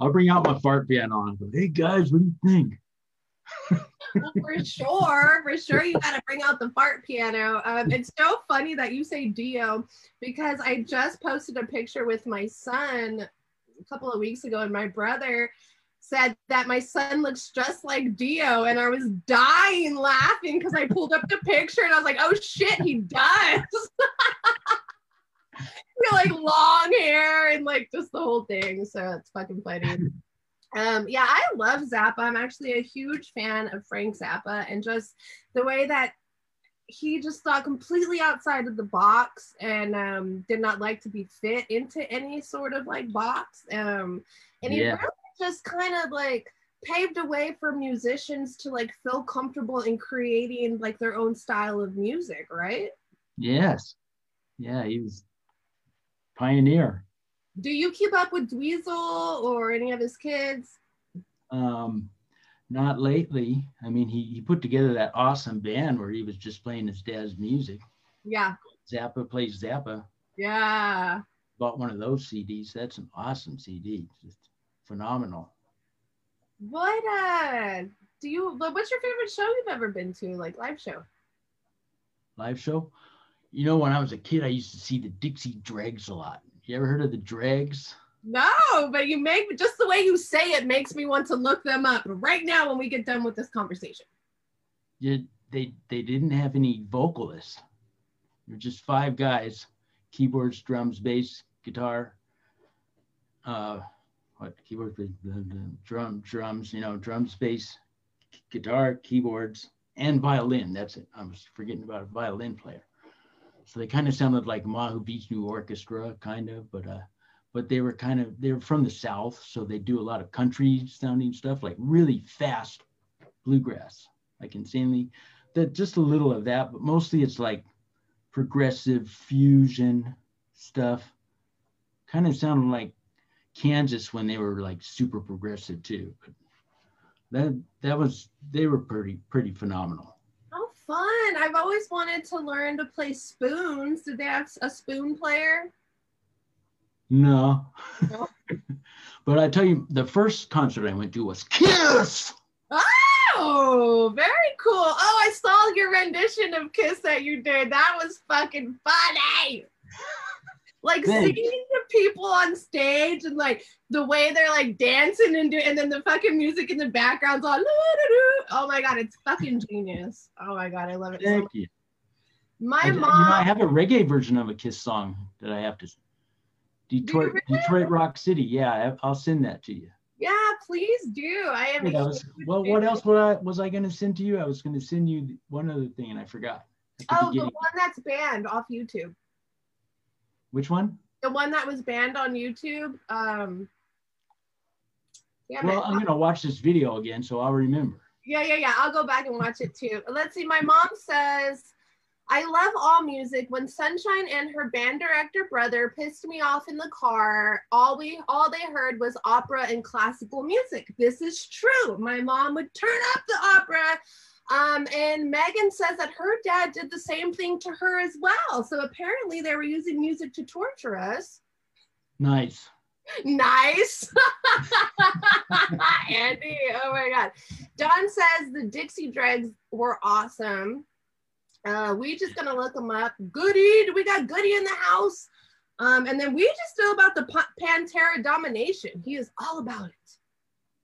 I'll bring out my fart piano and go, "Hey guys, what do you think?" For sure, for sure, you got to bring out the fart piano. Um, it's so funny that you say Dio because I just posted a picture with my son a couple of weeks ago, and my brother said that my son looks just like Dio, and I was dying laughing because I pulled up the picture and I was like, "Oh shit, he does." like long hair and like just the whole thing. So it's fucking funny. Um, yeah, I love Zappa. I'm actually a huge fan of Frank Zappa and just the way that he just thought completely outside of the box and um, did not like to be fit into any sort of like box. Um, and he yeah. really just kind of like paved a way for musicians to like feel comfortable in creating like their own style of music, right? Yes. Yeah, he was pioneer. Do you keep up with Dweezil or any of his kids? Um, not lately. I mean, he, he put together that awesome band where he was just playing his dad's music. Yeah. Zappa plays Zappa. Yeah. Bought one of those CDs. That's an awesome CD. Just phenomenal. What uh do you what's your favorite show you've ever been to, like live show? Live show? You know, when I was a kid, I used to see the Dixie Dregs a lot. You ever heard of the Dregs? No, but you make just the way you say it makes me want to look them up right now when we get done with this conversation. Yeah, they they didn't have any vocalists. They're just five guys: keyboards, drums, bass, guitar. Uh, what keyboards? Drum, drums. You know, drums, bass, guitar, keyboards, and violin. That's it. I was forgetting about a violin player. So they kind of sounded like Mahavishnu Orchestra, kind of, but uh, but they were kind of they were from the South, so they do a lot of country sounding stuff, like really fast bluegrass, like insanely. That just a little of that, but mostly it's like progressive fusion stuff. Kind of sounded like Kansas when they were like super progressive too. But that that was they were pretty pretty phenomenal fun. I've always wanted to learn to play spoons. Did they have a spoon player? No. no. but I tell you, the first concert I went to was Kiss. Oh, very cool. Oh, I saw your rendition of Kiss that you did. That was fucking funny like Thanks. seeing the people on stage and like the way they're like dancing and do, and then the fucking music in the background's on. Oh my god, it's fucking genius. Oh my god, I love it. Thank so you. My I, mom. You know, I have a reggae version of a Kiss song that I have to. Detroit, really? Detroit Rock City. Yeah, I'll send that to you. Yeah, please do. I am. was, well, what else was I was I going to send to you? I was going to send you one other thing, and I forgot. Oh, the one that's banned off YouTube. Which one? The one that was banned on YouTube. Um, yeah, well, I'm gonna watch this video again, so I'll remember. Yeah, yeah, yeah. I'll go back and watch it too. Let's see. My mom says, "I love all music. When Sunshine and her band director brother pissed me off in the car, all we all they heard was opera and classical music. This is true. My mom would turn up the opera." Um, and Megan says that her dad did the same thing to her as well. So apparently they were using music to torture us. Nice. Nice. Andy, oh my God. Don says the Dixie Dregs were awesome. Uh, we just gonna look them up. Goody, we got Goody in the house. Um, and then we just know about the Pantera domination. He is all about it.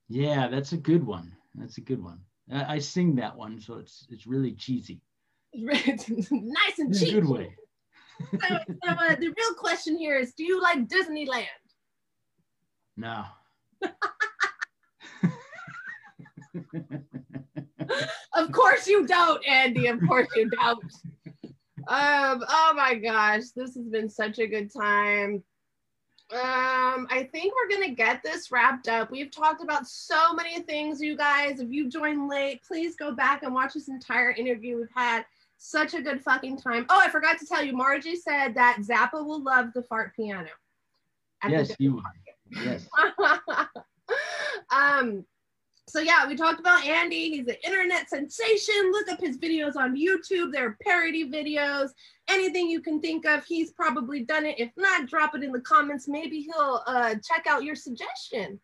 Yeah, that's a good one. That's a good one. I, I sing that one, so it's it's really cheesy. nice and cheesy. good way. so, so uh, the real question here is: Do you like Disneyland? No. of course you don't, Andy. Of course you don't. Um, oh my gosh, this has been such a good time. Um, I think we're gonna get this wrapped up. We've talked about so many things, you guys. If you joined late, please go back and watch this entire interview. We've had such a good fucking time. Oh, I forgot to tell you, Margie said that Zappa will love the fart piano. Yes, you. Yes. um, so yeah, we talked about Andy. He's an internet sensation. Look up his videos on YouTube. They're parody videos. Anything you can think of, he's probably done it. If not, drop it in the comments. Maybe he'll uh, check out your suggestion.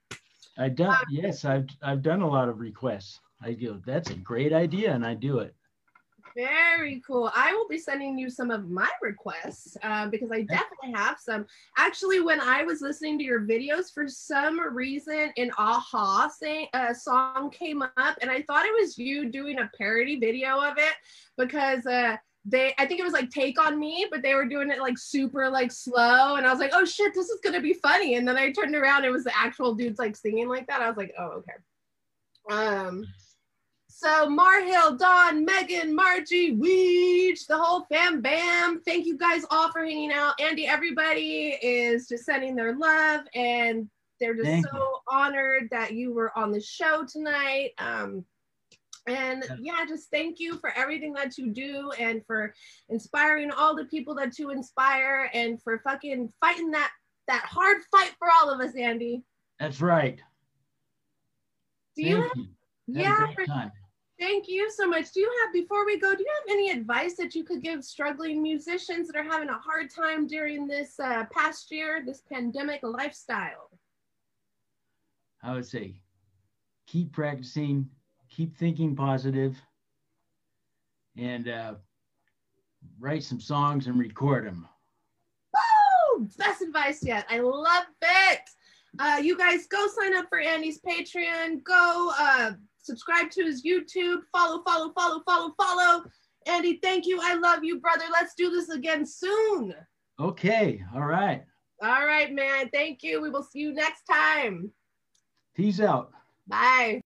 I done. Um, yes, I've I've done a lot of requests. I go, that's a great idea, and I do it. Very cool. I will be sending you some of my requests uh, because I definitely have some. Actually, when I was listening to your videos, for some reason, an a-ha sing, uh, song came up, and I thought it was you doing a parody video of it because uh, they, I think it was like "Take on Me," but they were doing it like super like slow, and I was like, "Oh shit, this is gonna be funny." And then I turned around, it was the actual dudes like singing like that. I was like, "Oh okay." Um. So Marhill, Don, Megan, Margie, Weege, the whole fam bam. Thank you guys all for hanging out. Andy, everybody is just sending their love and they're just Thank so you. honored that you were on the show tonight. Um, and yeah, just thank you for everything that you do and for inspiring all the people that you inspire and for fucking fighting that that hard fight for all of us, Andy. That's right. Do you, you. yeah, for, Thank you so much. Do you have, before we go, do you have any advice that you could give struggling musicians that are having a hard time during this uh, past year, this pandemic lifestyle? I would say keep practicing, keep thinking positive, and uh, write some songs and record them. Woo! Best advice yet. I love it. Uh, you guys go sign up for Andy's Patreon. Go uh, subscribe to his YouTube, follow, follow, follow, follow, follow. Andy, thank you. I love you, brother. Let's do this again soon. Okay. All right. All right, man. Thank you. We will see you next time. Peace out. Bye.